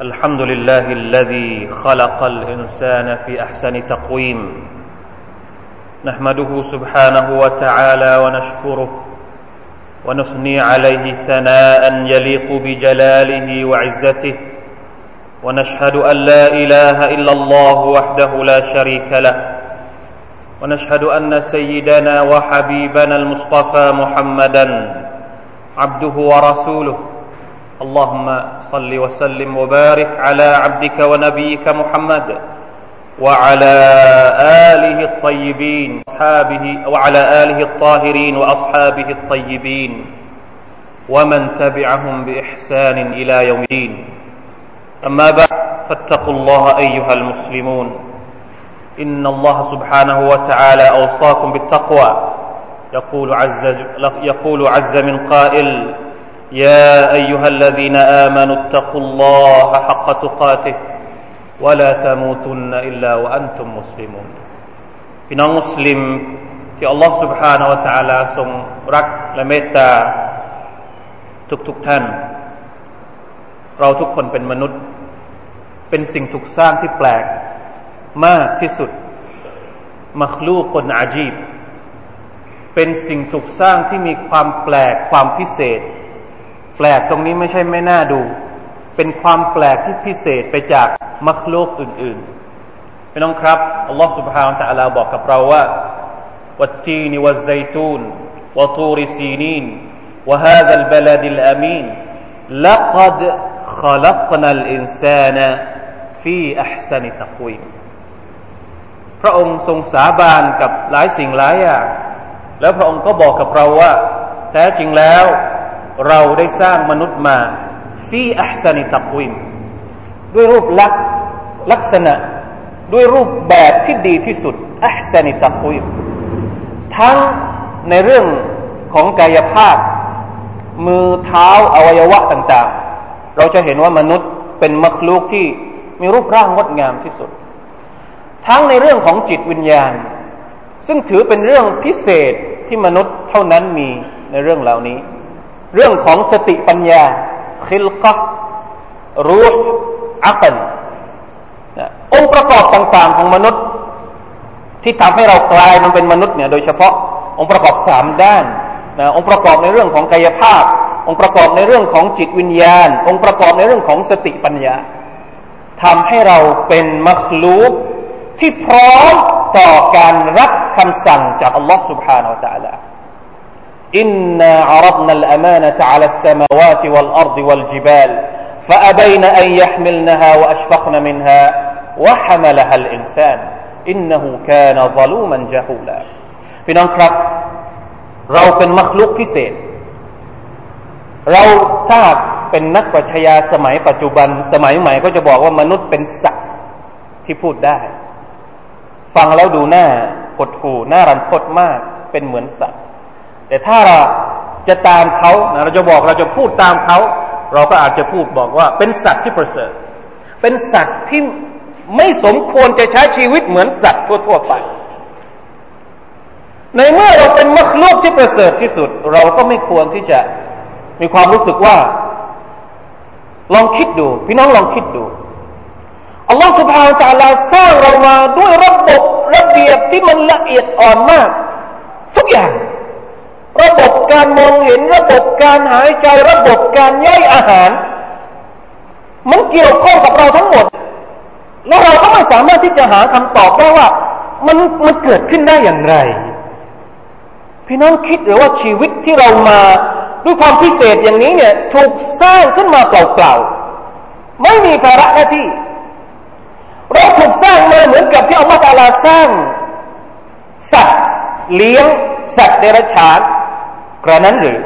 الحمد لله الذي خلق الإنسان في أحسن تقويم. نحمده سبحانه وتعالى ونشكره ونثني عليه ثناء يليق بجلاله وعزته. ونشهد أن لا إله إلا الله وحده لا شريك له. ونشهد أن سيدنا وحبيبنا المصطفى محمدا عبده ورسوله. اللهم صل وسلم وبارك على عبدك ونبيك محمد وعلى آله الطيبين أصحابه وعلى آله الطاهرين وأصحابه الطيبين ومن تبعهم بإحسان إلى يوم الدين. أما بعد فاتقوا الله أيها المسلمون. إن الله سبحانه وتعالى أوصاكم بالتقوى. يقول عز, يقول عز من قائل يا أيها الذين آمنوا اتقوا الله حق تقاته ولا تموتن إلا وأنتم مسلمون พี่น้องมุสลิมที่อัลลอฮ์ سبحانه และ تعالى ทรงรักและเมตตาทุกๆทท่าน เราทุกคนเป็นมนุษย์ เป็นสิ่งถูกสร้างที่แปลกมากที่สุดมัคลูกนอาจีบ เป็นสิ่งถูกสร้างที่มีความแปลกความพิเศษ แปลกตรงนี้ไม่ใช่ไม่น่าดู เป็นความแปลกที่พิเศษไปจากมัคลูกอื่นๆพี่น้องครับอัลลอฮฺ سبحانه และ تعالى บอกกับเราว่าวัตตีนวัไซตูนวตูริซีนีน وهذا البلد الأمين لقد خلقنا الإنسان في أحسن تقويم พระองค์ทรงสาบานกับหลายสิ่งหลายอย่างแล้วพระองค์ก็บอกกับเราว่า แท้จริงแล้ว เราได้สร้างมนุษย์มาฟีอัพสนิตักวิมด้วยรูปลักษณ์ลักษณะด้วยรูปแบบที่ดีที่สุดอัพสนิตักวิมทั้งในเรื่องของกายภาพ มือเท้าอวัยวะต่างๆ เราจะเห็นว่ามนุษย์เป็นมัคลูกที่มีรูปร่างงดงามที่สุด ทั้งในเรื่องของจิตวิญญาณ ซึ่งถือเป็นเรื่องพิเศษที่มนุษย์เท่านั้นมีในเรื่องเหล่านี้ เรื่องของสติปัญญาคิลกะรูห์อักลองค์ประกอบต่างๆของมนุษย์ ที่ทำให้เรากลายมันเป็นมนุษย์เนี่ยโดยเฉพาะองค์ประกอบสามด้านนะองค์ประกอบในเรื่องของกายภาพ องค์ประกอบในเรื่องของจิตวิญญาณ องค์ประกอบในเรื่องของสติปัญญาทำให้เราเป็นมัคลูกที่พร้อมต่อการรับคำสั่งจากอัลลอฮ์ سبحانه และ تعالى إنا عرضنا الأمانة على السماوات والأرض والجبال فأبين أن يحملنها وأشفقن منها وحملها الإنسان إنه كان ظلوما جهولا في نقرأ เราเป็นมัคลุกพิเศษ เราถ้าเป็นนักปัชญาสมัยปัจจุบัน สมัยใหม่ก็จะบอกว่ามนุษย์เป็นสัตว์ที่พูดได้ ฟังแล้วดูหน้ากดหูหน้ารันทดมากเป็นเหมือนสัตว์ แต่ถ้าเราจะตามเขาเราจะบอกเราจะพูดตามเขา เราก็อาจจะพูดบอกว่า เป็นสัตว์ที่ประเสริฐ เป็นสัตว์ที่ไม่สมควรจะใช้ชีวิตเหมือนสัตว์ทั่วๆไป ในเมื่อเราเป็นมัคลูกที่ประเสริฐที่สุด เราก็ไม่ควรที่จะมีความรู้สึกว่า ลองคิดดู พี่น้องลองคิดดูอัลลอฮฺสุบฮานตะลาสร้างเรามาด้วยระบบระเบียบที่มันละเอียดอ่อนมาก ทุกอย่าง ระบบการมองเห็นระบบการหายใจระบบการย่อยอาหาร มันเกี่ยวข้องกับเราทั้งหมด แล้วเราก็ไม่สามารถที่จะหาคำตอบได้ว่า มันมันเกิดขึ้นได้อย่างไร พี่น้องคิดหรือว่าชีวิตที่เรามาด้วยความพิเศษอย่างนี้เนี่ยถูกสร้างขึ้นมาเปล่าๆไม่มีภาระหน้าที่ เราถูกสร้างมาเหมือนกับที่อัลลอฮฺตาลาสร้าง สัตว์เลี้ยงสัตว์เดรัจฉาน กระนั้นหรือ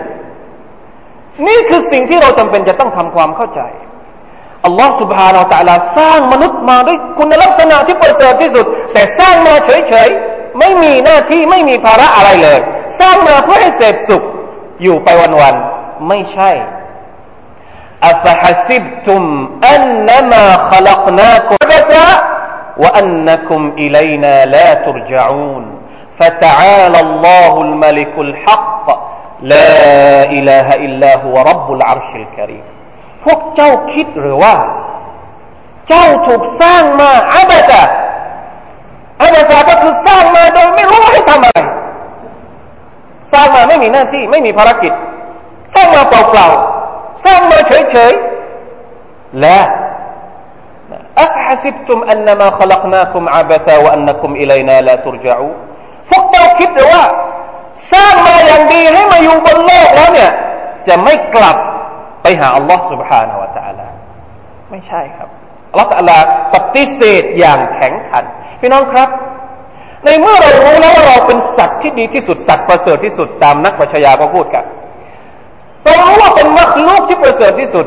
นี่คือสิ่งที่เราจำเป็นจะต้องทำความเข้าใจอัลลอฮฺ سبحانه และ تعالى สร้างมนุษย์มาด้วยคุณลักษณะที่ประเสริฐที่สุด แต่สร้างมาเฉยๆไม่มีหน้าที่ไม่มีภาระอะไรเลย สร้างมาเพื่อให้เสพสุขอยู่ไปวันๆไม่ใช่ أفحسبتم أنما خلقناكم عبثا وأنكم إلينا لا ترجعون فتعالى الله الملك الحق لا إله إلا هو رب العرش الكريم พวกเจ้าคิดหรือว่า เจ้าถูกสร้างมาอาบะอาบะก็คือสร้างมาโดยไม่รู้ว่าให้ทำอะไร สร้างมาไม่มีหน้าที่ไม่มีภารกิจ สร้างมาเปล่าๆ สร้างมาเฉยๆ และอัฟฮัสิบตุมอันนมาขลักนาคุมอาบะซาอันนัคุมอิลัยนาลาตุรจอูพวกเจ้าคิดหรือว่า สร้างมาอย่างดีให้มาอยู่บนโลกแล้วเนี่ยจะไม่กลับไปหาอัลลอฮ์ سبحانه และ تعالى ไม่ใช่ครับอัลลอฮ์ตะลาปฏิเสธอย่างแข็งขัน พี่น้องครับ ในเมื่อเรารู้แล้วว่าเราเป็นสัตว์ที่ดีที่สุดสัตว์ประเสริฐที่สุดตามนักปัชญาก็พูดกันเรารู้ว่าเป็นมรรคลูกที่ประเสริฐที่สุด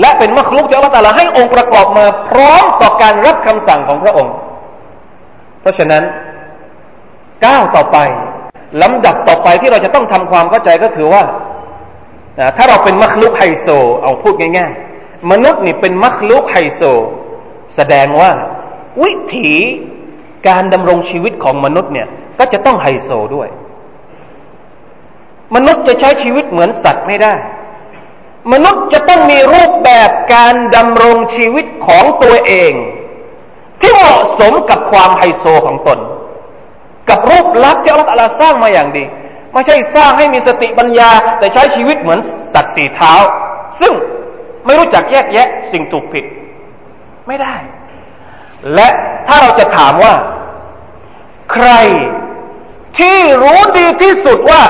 และเป็นมรรคลูกที่อัลลอฮ์ตะลาให้องค์ประกอบมา พร้อมต่อการรับคำสั่งของพระองค์ เพราะฉะนั้นก้าวต่อไป ลำดับต่อไปที่เราจะต้องทำความเข้าใจก็คือว่า ถ้าเราเป็นมัคลุกไฮโซ เอาพูดง่ายๆ มนุษย์นี่เป็นมัคลุกไฮโซ แสดงว่า วิถีการดำรงชีวิตของมนุษย์เนี่ย ก็จะต้องไฮโซด้วย มนุษย์จะใช้ชีวิตเหมือนสัตว์ไม่ได้ มนุษย์จะต้องมีรูปแบบการดำรงชีวิตของตัวเอง ที่เหมาะสมกับความไฮโซของตน กับรูปลักษณ์ที่อัลลอฮฺสร้างมาอย่างดี ไม่ใช่สร้างให้มีสติปัญญา แต่ใช้ชีวิตเหมือนสัตว์สี่เท้า ซึ่งไม่รู้จักแยกแยะสิ่งถูกผิด ไม่ได้ และถ้าเราจะถามว่า ใครที่รู้ดีที่สุดว่า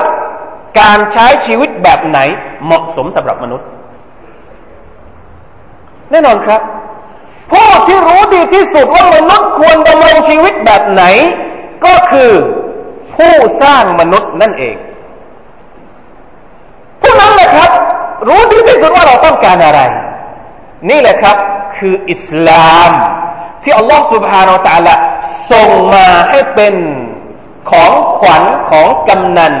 การใช้ชีวิตแบบไหนเหมาะสมสำหรับมนุษย์ แน่นอนครับผู้ที่รู้ดีที่สุดว่ามนุษย์ควรดำรงชีวิตแบบไหน ก็คือผู้สร้างมนุษย์นั่นเอง ผู้นั้นแหละครับ รู้ดีที่สุดว่าเราต้องการอะไร นี่แหละครับ คืออิสลาม ที่อัลลอฮฺ سبحانه และ تعالى ส่งมาให้เป็นของขวัญของกำนัน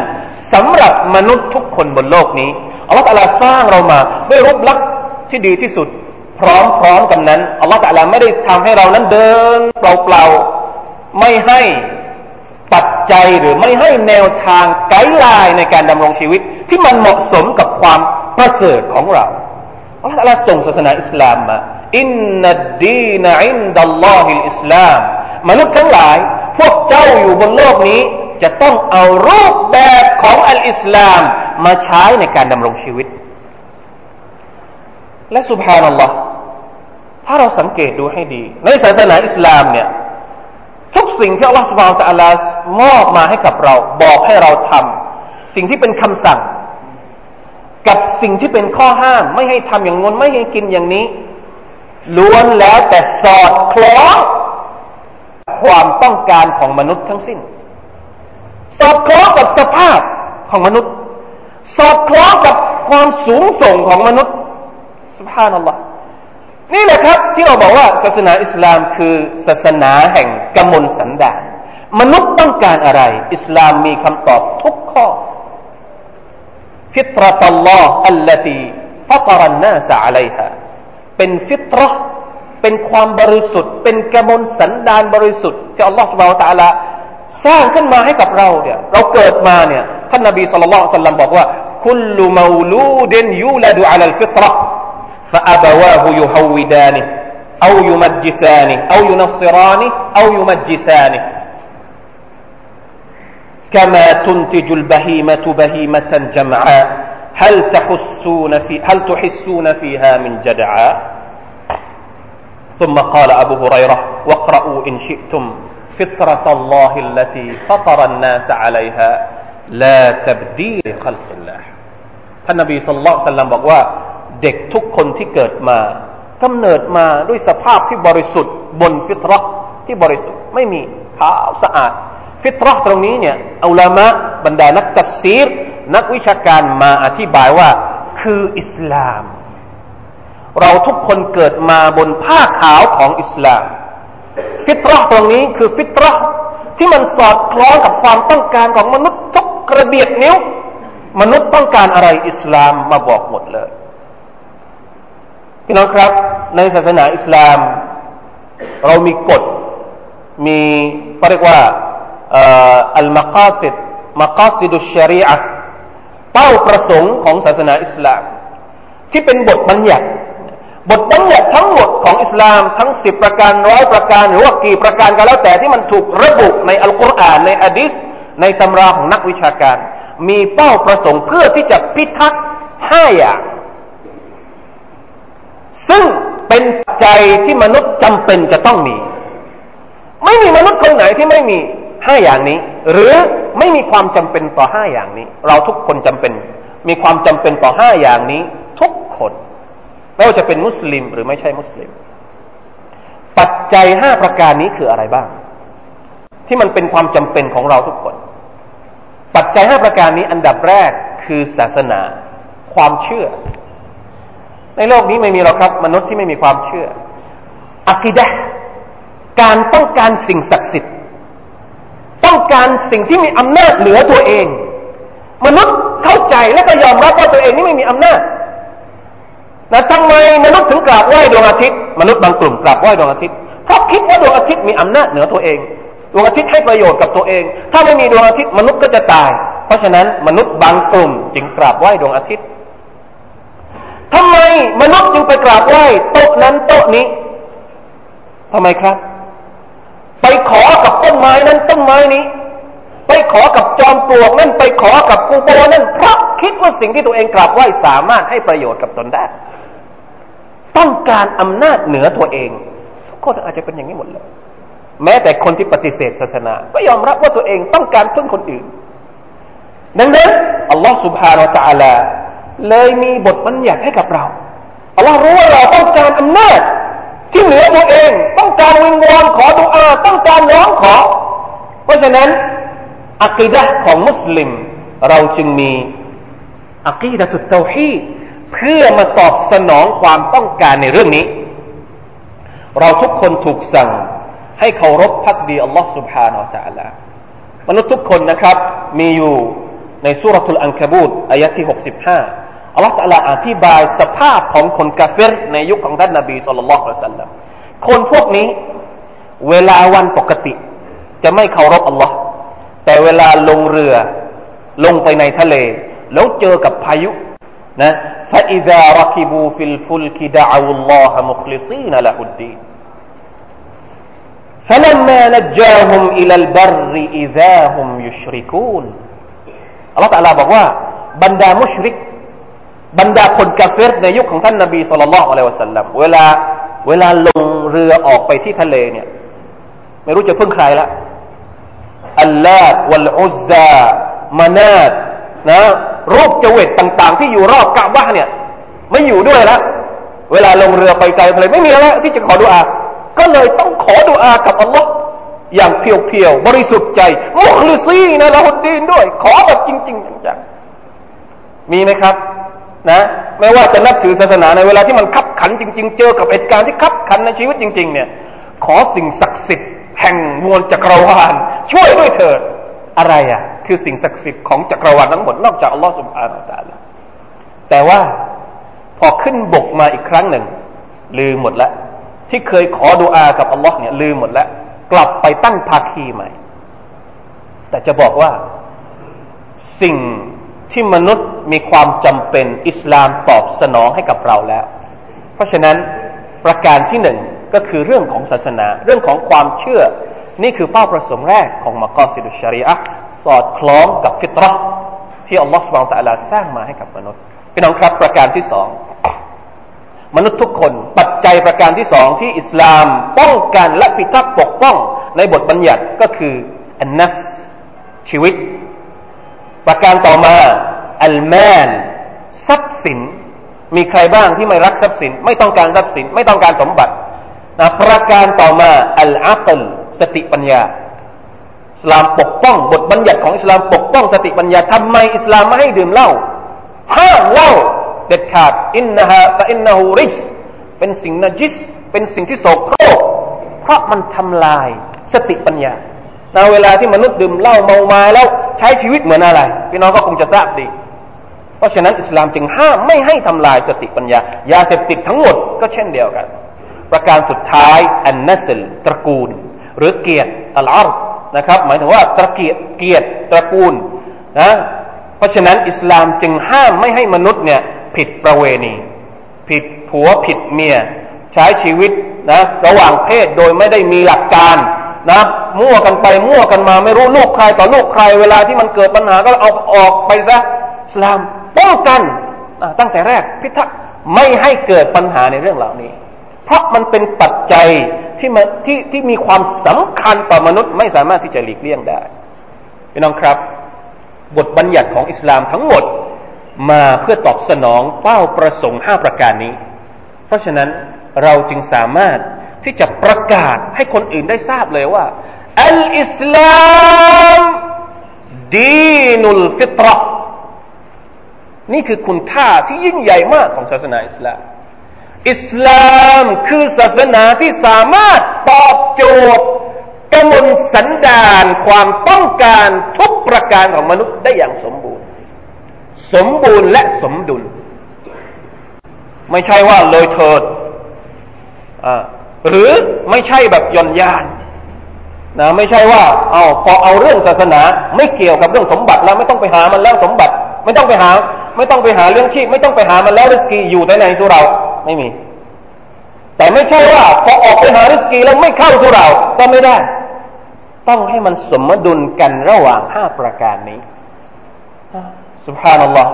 สำหรับมนุษย์ทุกคนบนโลกนี้อัลลอฮฺตาลาสร้างเรามาด้วยรูปลักษณ์ที่ดีที่สุด พร้อมๆกันนั้นอัลลอฮฺตาลาไม่ได้ทำให้เรานั้นเดินเปล่าๆไม่ให้ปั จจัยหรือไม่ให้แนวทางไกด์ไลน์ในการดำรงชีวิต ที่มันเหมาะสมกับความประเสริฐของเราอัลลอฮฺส่งศาสนาอิสลามมาإن الدين عند الله الإسلام มนุษย์ทั้งหลาย พวกเจ้าอยู่บนโลกนี้ จะต้องเอารูปแบบของالإسلام มาใช้ในการดำรงชีวิต และسبحان الله ถ้าเราสังเกตดูให้ดี ในศาสนาอิสลามเนี่ย ทุกสิ่งที่อัลลอฮฺ سبحانه وتعالىมอบมาให้กับเรา บอกให้เราทำสิ่งที่เป็นคำสั่ง กับสิ่งที่เป็นข้อห้าม ไม่ให้ทำอย่างงนไม่ให้กินอย่างนี้ล้วนแล้วแต่สอดคล้องความต้องการของมนุษย์ทั้งสิ้น สอดคล้องกับสภาพของมนุษย์ สอดคล้องกับความสูงส่งของมนุษย์สุภานัลลอฮ์นี่แหละครับ ที่เราบอกว่าศาสนาอิสลามคือศาสนาแห่ง กมลสันดานมนุษย์ต้องการอะไร อิสลามมีคำตอบทุกข้อฟิตรตัลลอฮ์อัลลตีฟัตรันนาสอะลัยฮะเป็นฟิตรห์เป็นความบริสุทธิ์ เป็นกมลสันดานบริสุทธิ์ที่อัลลอฮฺสุบไบร์ตะลาสร้างขึ้นมาให้กับเราเนี่ยเราเกิดมาเนี่ยท่านนบีสุลต่านสัลลัมบอกว่าคุลมูลูดินยูลดูอัลลฟิตรห์ فأبواه يهودانه أو يمجسانه أو ينصرانه أو يمجسانه كما تنتج البهيمة بهيمة جمعاء هل تحسون في هل تحسون فيها من جدعاء ثم قال أبو هريرة واقرأوا إن شئتم فطرة الله التي فطر الناس عليها لا تبديل خلق الله فالنبي صلى الله عليه وسلم บอกว่าเด็กทุกคนที่เกิดมา กำเนิดมาด้วยสภาพที่บริสุทธิ์ บนفطرة ที่บริสุทธิ์ไม่มีขาวสะอาด فطرة ตรงนี้เนี่ย علماء บรรดานักตัฟซีร นักวิชาการมาอธิบายว่าคืออิสลาม เราทุกคนเกิดมาบนผ้าขาวของอิสลาม فطرة ตรงนี้คือ فطرة ที่มันสอดคล้องกับความต้องการของมนุษย์ทุกกระเบียดนิ้ว มนุษย์ต้องการอะไรอิสลามมาบอกหมดเลย พี่น้องครับ ในศาสนาอิสลาม เรามีกฎมีเรียกว่าอัลมาคาสิดมาคาสิดุชรีอะเป้าประสงค์ของศาสนาอิสลาม ที่เป็นบทบัญญัติบทบัญญัติทั้งหมดของอิสลามทั้งสิบประการร้อยประการ หรือว่ากี่ประการก็แล้วแต่ที่มันถูกระบุในอัลกุรอานในอะดิษในตำราของนักวิชาการ มีเป้าประสงค์เพื่อที่จะพิทักษ์ห้าอย่าง ซึ่งเป็นใจที่มนุษย์จำเป็นจะต้องมี ไม่มีมนุษย์คนไหนที่ไม่มีห้าอย่างนี้ หรือไม่มีความจำเป็นต่อห้าอย่างนี้ เราทุกคนจำเป็น มีความจำเป็นต่อห้าอย่างนี้ ทุกคนไม่ว่าจะเป็นมุสลิมหรือไม่ใช่มุสลิม ปัจจัยห้าประการนี้คืออะไรบ้าง ที่มันเป็นความจำเป็นของเราทุกคน ปัจจัยห้าประการนี้อันดับแรกคือศาสนา ความเชื่อ ในโลกนี้ไม่มีหรอกครับ มนุษย์ที่ไม่มีความเชื่ออักิดะการต้องการสิ่งศักดิ์สิทธิ์ ต้องการสิ่งที่มีอำนาจเหนือตัวเอง มนุษย์เข้าใจและก็ยอมรับว่าตัวเองนี่ไม่มีอำนาจนะทำไมมนุษย์ถึงกราบไหว้ดวงอาทิตย์ มนุษย์บางกลุ่มกราบไหว้ดวงอาทิตย์เพราะคิดว่าดวงอาทิตย์มีอำนาจเหนือตัวเองดวงอาทิตย์ให้ประโยชน์กับตัวเอง ถ้าไม่มีดวงอาทิตย์มนุษย์ก็จะตาย เพราะฉะนั้นมนุษย์บางกลุ่มจึงกราบไหว้ดวงอาทิตย์ ทำไมมนุษย์จึงไปกราบไหว้โต๊ะนั้นโต๊ะนี้ทำไมครับ ไปขอกับต้นไม้นั้นต้นไม้นี้ ไปขอกับจอมปลวกนั่นไปขอกับกูโบนั่นเพราะคิดว่าสิ่งที่ตัวเองกราบไหว้สามารถให้ประโยชน์กับตนได้ต้องการอำนาจเหนือตัวเองทุกคนอาจจะเป็นอย่างนี้หมดเลย แม้แต่คนที่ปฏิเสธศาสนา ก็ยอมรับว่าตัวเองต้องการพึ่งคนอื่น ดังนั้นอัลลอฮฺ سبحانه และ تعالى เลยมีบทบัญญัติให้กับเราอัลลอฮ์รู้ว่าเราต้องการอำนาจที่เหนือตัวเอง ต้องการวิงวอนขอดุอาต้องการร้องขอ เพราะฉะนั้นอักีดะของมุสลิม เราจึงมีอักีดะตุตเตาฮีดเพื่อมาตอบสนองความต้องการในเรื่องนี้ เราทุกคนถูกสั่งให้เคารพพักดีอัลลอฮ์ سبحانه และ تعالى มนุษย์ทุกคนนะครับ มีอยู่ในสุรทูลอันคบูตอายะที่65 อัลลอฮ์ตะลาอธิบายสภาพของคนกาเฟรในยุคของท่านนบีสุลต่านละอัลสัลลัมคนพวกนี้ เวลาวันปกติ จะไม่เคารพอัลลอฮ์แต่เวลาลงเรือ ลงไปในทะเล แล้วเจอกับพายุนะ فإذا ركبوا في الفلك دعوا الله مخلصين له الدين فلما نجاهم إلى البر إذا هم يشركون อัลลอฮฺตะลาบอกว่าบรรดามุชริก บรรดาคนกาเฟรในยุคของท่านนบีสุลต่านละอัลลอฮฺสัลลัมเวลาเวลาลงเรือออกไปที่ทะเลเนี่ยไม่รู้จะพึ่งใครละอัลลาฮ์วัลอุซซามานาดนะรูปจเวตต่าง ๆ ที่อยู่รอบกาบะเนี่ยไม่อยู่ด้วยล้วเวลาลงเรือไปไกลทะเลไม่มีแล้วที่จะขอดุอา ก็เลยต้องขอดุอากับอัลลอฮ์อย่างเพียวๆบริสุทธิ์ใจมุคลิซีนะละหุดดีนด้วย ขอแบบจริง ๆ จังๆมีไหมครับ นะไม่ว่าจะนับถือศาสนาในเวลาที่มันคับขันจริง ๆ เจอกับเหตุการณ์ที่คับขันในชีวิตจริง ๆ เนี่ย ขอสิ่งศักดิ์สิทธิ์แห่งมวลจักรวาลช่วยด้วยเถิดอะไรอะ คือสิ่งศักดิ์สิทธิ์ของจักรวาลทั้งหมดนอกจากอัลลอฮฺสุบฮานาอัลลอฮแต่ว่าพอขึ้นบกมาอีกครั้งหนึ่ง ลืมหมดแล้วที่เคยขอดุอากับอัลลอฮ์เนี่ยลืมหมดแล้ว กลับไปตั้งภาคีใหม่ แต่จะบอกว่าสิ่ง ที่มนุษย์มีความจำเป็นอิสลามตอบสนองให้กับเราแล้ว เพราะฉะนั้นประการที่หนึ่งก็คือเรื่องของศาสนา เรื่องของความเชื่อ นี่คือเป้าประสงค์แรกของมักอสิดุชารีอะสอดคล้องกับฟิตรห์ที่อัลลอฮฺสุบานตะลาสร้างมาให้กับมนุษย์พี่น้องครับประการที่สองมนุษย์ทุกคนปัจจัยประการที่สองที่อิสลามป้องกันและพิทักษ์ปกป้องในบทบัญญัติก็คืออันนัสชีวิต ประการต่อมาالمال ทรัพย์สิน มีใครบ้างที่ไม่รักทรัพย์สิน ไม่ต้องการทรัพย์สิน ไม่ต้องการสมบัตินะประการต่อมาالعقل สติปัญญาอิสลามปกป้องบทบัญญัติของอิสลามปกป้องสติปัญญาทำไมอิสลามไม่ให้ดื่มเหล้าห้ามเหล้าเด็ดขาดإنها فإنه رجس เป็นสิ่งนะญิสเป็นสิ่งที่โสโครกเพราะมันทำลายสติปัญญา ในเวลาที่มนุษย์ดื่มเหล้าเมามาแล้วใช้ชีวิตเหมือนอะไร พี่น้องก็คงจะทราบดี เพราะฉะนั้นอิสลามจึงห้ามไม่ให้ทำลายสติปัญญา ยาเสพติดทั้งหมดก็เช่นเดียวกัน ประการสุดท้ายอันนัสลตระกูล หรือเกียรติอัลอาร์นะครับ หมายถึงว่าตระเกียรติเกียรติตระกูลนะเพราะฉะนั้นอิสลามจึงห้ามไม่ให้มนุษย์เนี่ยผิดประเวณี ผิดผัวผิดเมีย ใช้ชีวิตนะระหว่างเพศโดยไม่ได้มีหลักการ นะมั่วกันไปมั่วกันมา ไม่รู้ลูกใครต่อลูกใคร เวลาที่มันเกิดปัญหาก็เอาออกไปซะสลามป้องกันตั้งแต่แรกพิทักษ์ไม่ให้เกิดปัญหาในเรื่องเหล่านี้ เพราะมันเป็นปัจจัยที่มที่ที่มีความสำคัญต่อมนุษย์ไม่สามารถที่จะหลีกเลี่ยงได้พี่น้องครับ บทบัญญัติของอิสลามทั้งหมดมาเพื่อตอบสนองเป้าประสงค์ห้าประการนี้ เพราะฉะนั้นเราจึงสามารถ ที่จะประกาศให้คนอื่นได้ทราบเลยว่าอัลอิสลามดีนุลฟิตรนี่คือคุณค่าที่ยิ่งใหญ่มากของศาสนาอิสลาม อิสลามคือศาสนาที่สามารถตอบโจทย์กมลสันดานความต้องการทุกประการของมนุษย์ได้อย่างสมบูรณ์ สมบูรณ์และสมดุล ไม่ใช่ว่าเลยเถิด หรือไม่ใช่แบบย่อนยานนะไม่ใช่ว่าเอาพอเอาเรื่องศาสนา ไม่เกี่ยวกับเรื่องสมบัติแล้วไม่ต้องไปหามันแล้วสมบัติ ไม่ต้องไปหา ไม่ต้องไปหาเรื่องชีพไม่ต้องไปหามันแล้วริสกีอยู่ในไหนสุเราไม่มี แต่ไม่ใช่ว่าพอออกไปหาริสกีแล้วไม่เข้าสุเราก็ไม่ได้ ต้องให้มันสมดุลกันระหว่างห้าประการนี้สุภานัลลอฮ์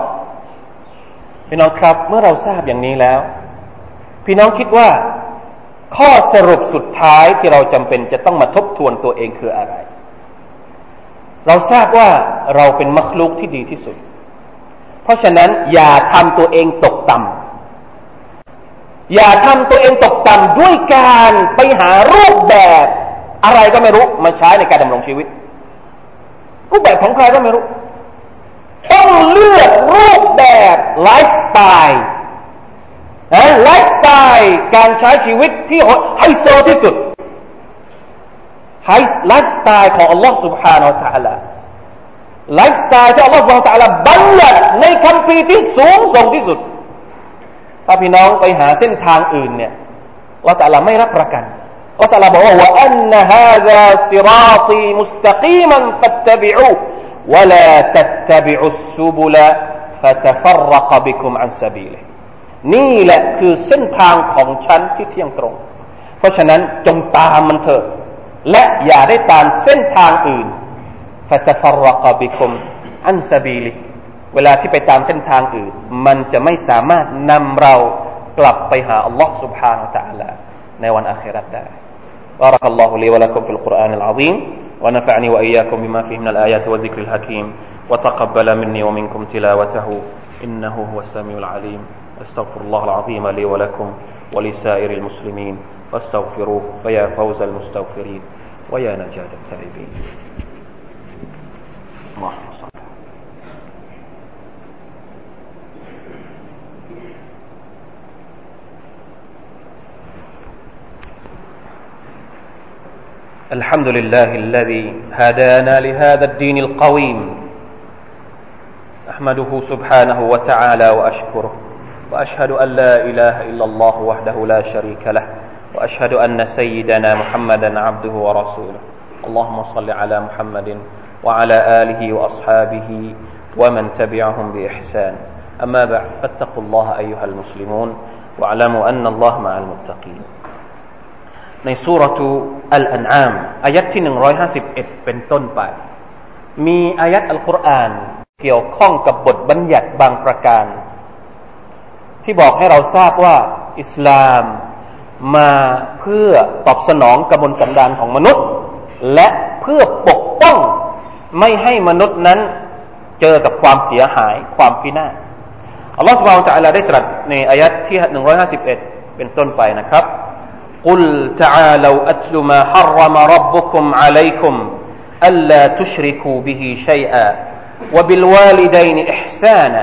พี่น้องครับ เมื่อเราทราบอย่างนี้แล้ว พี่น้องคิดว่า ข้อสรุปสุดท้ายที่เราจำเป็นจะต้องมาทบทวนตัวเองคืออะไร เราทราบว่าเราเป็นมักลุกที่ดีที่สุด เพราะฉะนั้นอย่าทำตัวเองตกต่ำอย่าทำตัวเองตกต่ำด้วยการไปหารูปแบบอะไรก็ไม่รู้มาใช้ในการดำรงชีวิต รูปแบบของใครก็ไม่รู้ ต้องเลือกรูปแบบไลฟ์สไตล์ ไลฟ์สไตล์การใช้ชีวิตที่ไฮโซที่สุดไฮไลฟ์สไตล์ของ Allah سبحانه และ تعالى ไลฟ์สไตล์ที่ Allah سبحانه และ تعالى บัญญัติในคำพีที่สูงส่งที่สุด ถ้าพี่น้องไปหาเส้นทางอื่นเนี่ยเราแต่ละไม่รับประกันเราแต่ละบอกว่าว่าอันนฮาซาซิราตีมุสตะกีมันฟัตตบิอูวะลาตัตตบิอุสซุบุลฟัตฟรกบิคุมอันซาบีลิ นี่แหละคือเส้นทางของฉันที่เที่ยงตรง เพราะฉะนั้นจงตามมันเถอะ และอย่าได้ตามเส้นทางอื่นฟาตฟรกบิคมอันซาบีลิเวลาที่ไปตามเส้นทางอื่น มันจะไม่สามารถนำเรากลับไปหาอัลลอฮ์ سبحانه และ تعالى ในวันอาคราตได้ بارك الله لي ولكم في القرآن العظيم ونفعني وإياكم بما فيه من الآيات والذكر الحكيم وتقبل مني ومنكم تلاوته إنه هو السميع العليم أستغفر الله العظيم لي ولكم ولسائر المسلمين فاستغفروه فيا فوز المستغفرين ويا نجاة التائبين. اللهم صل الحمد لله الذي هدانا لهذا الدين القويم. أحمده سبحانه وتعالى وأشكره. واشهد ان لا اله الا الله وحده لا شريك له واشهد ان سيدنا محمدا عبده ورسوله اللهم صل على محمد وعلى اله واصحابه ومن تبعهم باحسان اما بعد فاتقوا الله ايها المسلمون واعلموا ان الله مع المتقين ในสุรทูอัลอันอามอายัดที่151เป็นต้นไป มีอายัดอัลกุรอานเกี่ยวข้องกับบทบัญญัติบางประการ ที่บอกให้เราทราบว่าอิสลามมาเพื่อตอบสนองกระบวนสันดานของมนุษย์ และเพื่อปกป้องไม่ให้มนุษย์นั้นเจอกับความเสียหายความพินาศอัลลอฮฺสุบานตะอัลาได้ตรัสในอายัดที่151เป็นต้นไปนะครับ قل تعالوا أتل ما حرم ربكم عليكم ألا تشركوا به شيئا وبالوالدين إحسانا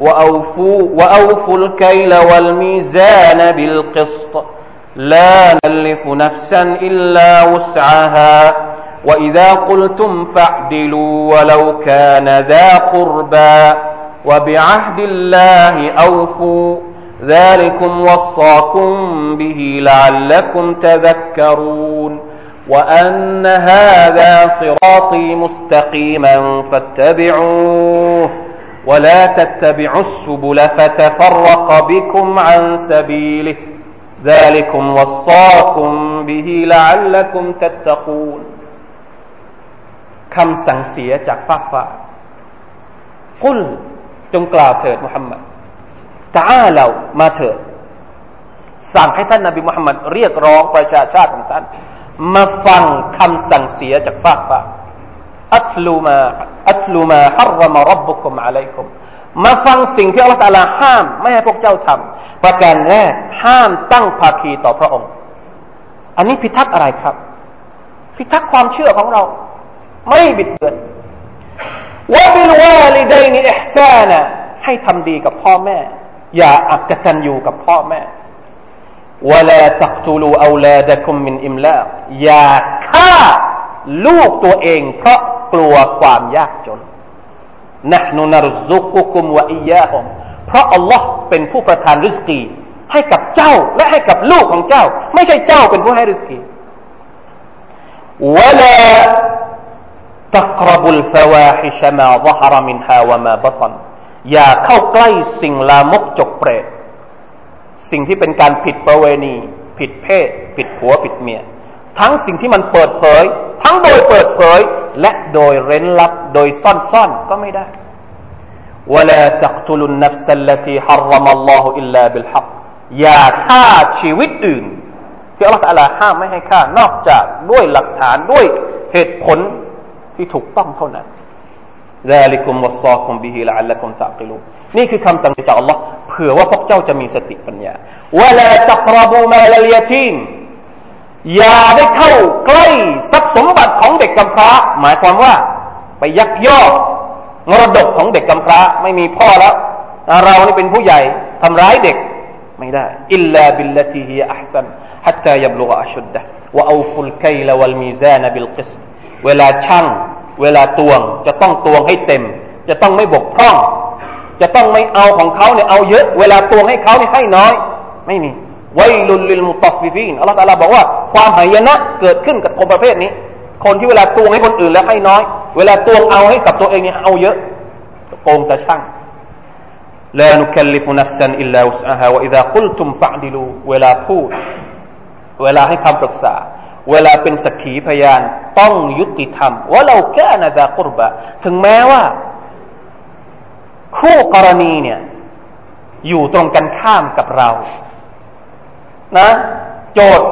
وأوفوا, وأوفوا الكيل والميزان بالقسط. لا نكلف نفسا إلا وسعها. وإذا قلتم فاعدلوا ولو كان ذا قربى. وبعهد الله أوفوا. ذلكم وصاكم به لعلكم تذكرون. وأن هذا صراطي مستقيما فاتبعوه. ولا تتبعوا السبل فتفرق بكم عن سبيله ذلكم وصاكم به لعلكم تتقون คำสั่งเสียจากฟากฟ้ากุลจงกล่าวเถิดมุฮัมมัดตาเรามาเถิดสั่งให้ท่านนบีมุฮัมมัดเรียกร้องประชาชาติของท่านมาฟังคำสั่งเสียจากฟากฟ้า อัตลูมาอัตลูมาฮารรมารับบุคุมอะลัยคุมมาฟังสิ่งที่อัลลอฮฺตาลาห้าม ไม่ให้พวกเจ้าทำประการแรกห้ามตั้งภาคีต่อพระองค์ อันนี้พิทักษ์อะไรครับ พิทักษ์ความเชื่อของเรา ไม่บิดเบือนวะบิลวาลิดัยนิอิฮซานะให้ทำดีกับพ่อแม่ อย่าอักตันอยู่กับพ่อแม่วลาตักตูลูอูลาดะคุมมินอิมลาอย่าฆ่า ลูกตัวเอง เพราะกลัวความยากจนนะนุนรซุกุกุมวะอียะฮมเพราะอัลลอฮ์เป็นผู้ประทานริสกี ให้กับเจ้าและให้กับลูกของเจ้า ไม่ใช่เจ้าเป็นผู้ให้ริสกีวะลาตักรบุลฟาวาฮิชมาซะฮรมินฮาวมาบตันอย่าเข้าใกล้สิ่งลามกจกเปรตสิ่งที่เป็นการผิดประเวณี ผิดเพศ ผิดผัวผิดเมีย ทั้งสิ่งที่มันเปิดเผย ทั้งโดยเปิดเผย และโดยเร้นลับ โดยซ่อนๆก็ไม่ได้ ولا تقتلوا النفس التي حرم الله إلا بالحق อย่าฆ่าชีวิตอื่น ที่อัลลอฮฺตะลาห้ามไม่ให้ฆ่านอกจากด้วยหลักฐานด้วยเหตุผลที่ถูกต้องเท่านั้น ذلكم وصاكم به لعلكم تعقلون นี่คือคำสั่งจากอัลลอฮ์เผื่อว่าพวกเจ้าจะมีสติปัญญา ولا تقربوا مال اليتيم อย่าได้เข้าใกล้ทรัพย์สมบัติของเด็กกำพร้า หมายความว่า ไปยักยอกมรดกของเด็กกำพร้า ไม่มีพ่อแล้ว เรานี่เป็นผู้ใหญ่ทำร้ายเด็กไม่ได้อิลลาบิลลติฮิอัพซันฮัตตายับลุกอัชุดดะวะอูฟุลไกลวัลมีซานบิลกิสเวลาช่างเวลาตวง จะต้องตวงให้เต็ม จะต้องไม่บกพร่อง จะต้องไม่เอาของเขาเนี่ยเอาเยอะ เวลาตวงให้เขาเนี่ยให้น้อย ไม่มี ไวลุลลิลมุตฟิฟีนอัลลอฮฺตาลาบอกว่าความหายนะเกิดขึ้นกับคนประเภทนี้ คนที่เวลาตวงให้คนอื่นแล้วให้น้อย เวลาตวงเอาให้กับตัวเองเนี่ยเอาเยอะโกงแต่ช่าง لا نكلف نفسا إلا وسعها وإذا قلتم فاعدلوا เวลาพูด เวลาให้คำปรึกษาเวลาเป็นสักขีพยานต้องยุติธรรมว่าเราแค่นาดากุรบะถึงแม้ว่า คู่กรณีเนี่ย อยู่ตรงกันข้ามกับเรา นะ โจทก์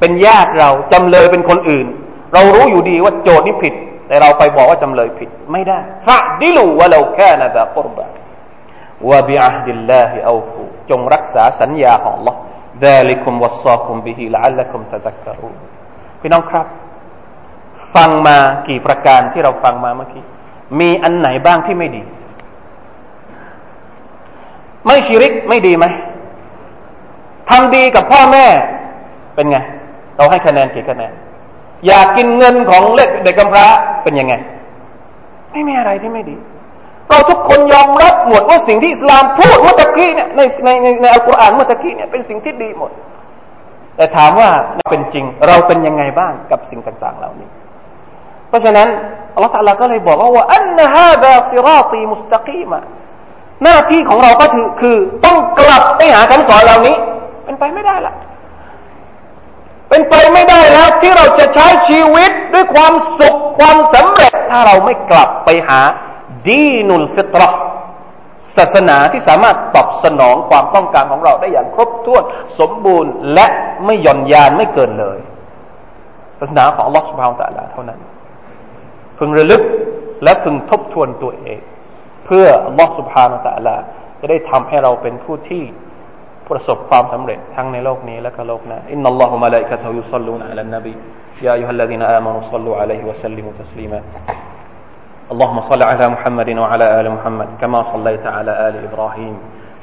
เป็นญาติเราจำเลยเป็นคนอื่น เรารู้อยู่ดีว่าโจทก์นี่ผิด แต่เราไปบอกว่าจำเลยผิด ไม่ได้فاعدلوا ولو كان ذا قربى وبعهد الله أوفوا จงรักษาสัญญาของ Allah ดาลิคุมวัสซาคุมบิฮิลอัพี่น้องครับ ฟังมากี่ประการที่เราฟังมาเมื่อกี้มีอันไหนบ้างที่ไม่ดี ไม่ชิริกไม่ดีไหม ทำดีกับพ่อแม่ เป็นไง เราให้คะแนนกี่คะแนน อยากกินเงินของเล็กเด็กกำพร้าเป็นยังไง ไม่มีอะไรที่ไม่ดี เราทุกคนยอมรับหมดว่าสิ่งที่อิสลามพูดเมื่อกี้เนี่ยในในในในอัลกุรอานเมื่อกี้เนี่ยเป็นสิ่งที่ดีหมด แต่ถามว่าเป็นจริง เราเป็นยังไงบ้างกับสิ่งต่าง ๆ เหล่านี้ เพราะฉะนั้นอัลลอฮฺตาลาก็เลยบอกว่าอันนฮาดาซิราตีมุสตะกีมะหน้าที่ของเราก็คือคือต้องกลับไปหาคำสอนเหล่านี้ เป็นไปไม่ได้ละเป็นไปไม่ได้แล้วที่เราจะใช้ชีวิตด้วยความสุขความสำเร็จ ถ้าเราไม่กลับไปหาดีนุลฟิตรศาสนาที่สามารถตอบสนองความต้องการของเราได้อย่างครบถ้วนสมบูรณ์และไม่หย่อนยานไม่เกินเลย ศาสนาของลอสุบาวตะลาเท่านั้น พึงระลึกและพึงทบทวนตัวเอง เพื่ออัลลอฮ์ سبحانه وتعالى จะได้ทำให้เราเป็นผู้ที่ ประสบความสำเร็จทั้งในโลกนี้และก็โลกหน้าอินนัลลอฮฺมะลาอิกะตฮุยุซัลลูนอะลันนบียาอัยฮัลลดีนอามานุซัลลูอะลัยฮิวะซัลลิมุตัสลีมา اللهم صل على محمد وعلى ال محمد كما صليت على ال ابراهيم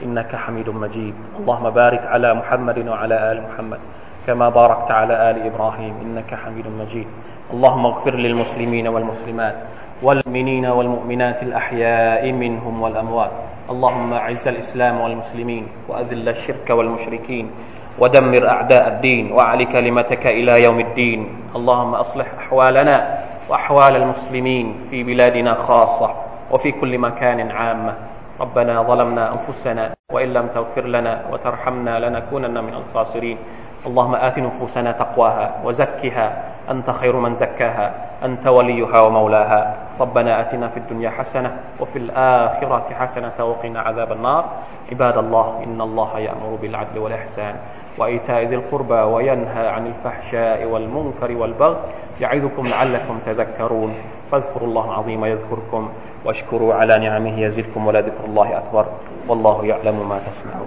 انك حميد مجيد اللهم بارك على محمد وعلى ال محمد كما باركت على ال ابراهيم انك حميد مجيد اللهم اغفر للمسلمين والمسلمات والمؤمنين والمؤمنات الأحياء منهم والأموات. اللهم أعز الإسلام والمسلمين وأذل الشرك والمشركين ودمر أعداء الدين وأعل كلمتك إلى يوم الدين. اللهم أصلح أحوالنا وأحوال المسلمين في بلادنا خاصة وفي كل مكان عامة. ربنا ظلمنا أنفسنا وإن لم تغفر لنا وترحمنا لنكونن من الخاسرين. اللهم آت نفوسنا تقواها وزكها أنت خير من زكاها أنت وليها ومولاها. ربنا آتنا في الدنيا حسنة وفي الآخرة حسنة وقنا عذاب النار. عباد الله إن الله يأمر بالعدل والإحسان وإيتاء ذي القربى وينهى عن الفحشاء والمنكر والبغي يعظكم لعلكم تذكرون. فاذكروا الله العظيم يذكركم واشكروا على نعمه يزدكم ولذكر الله أكبر. والله يعلم ما تصنعون.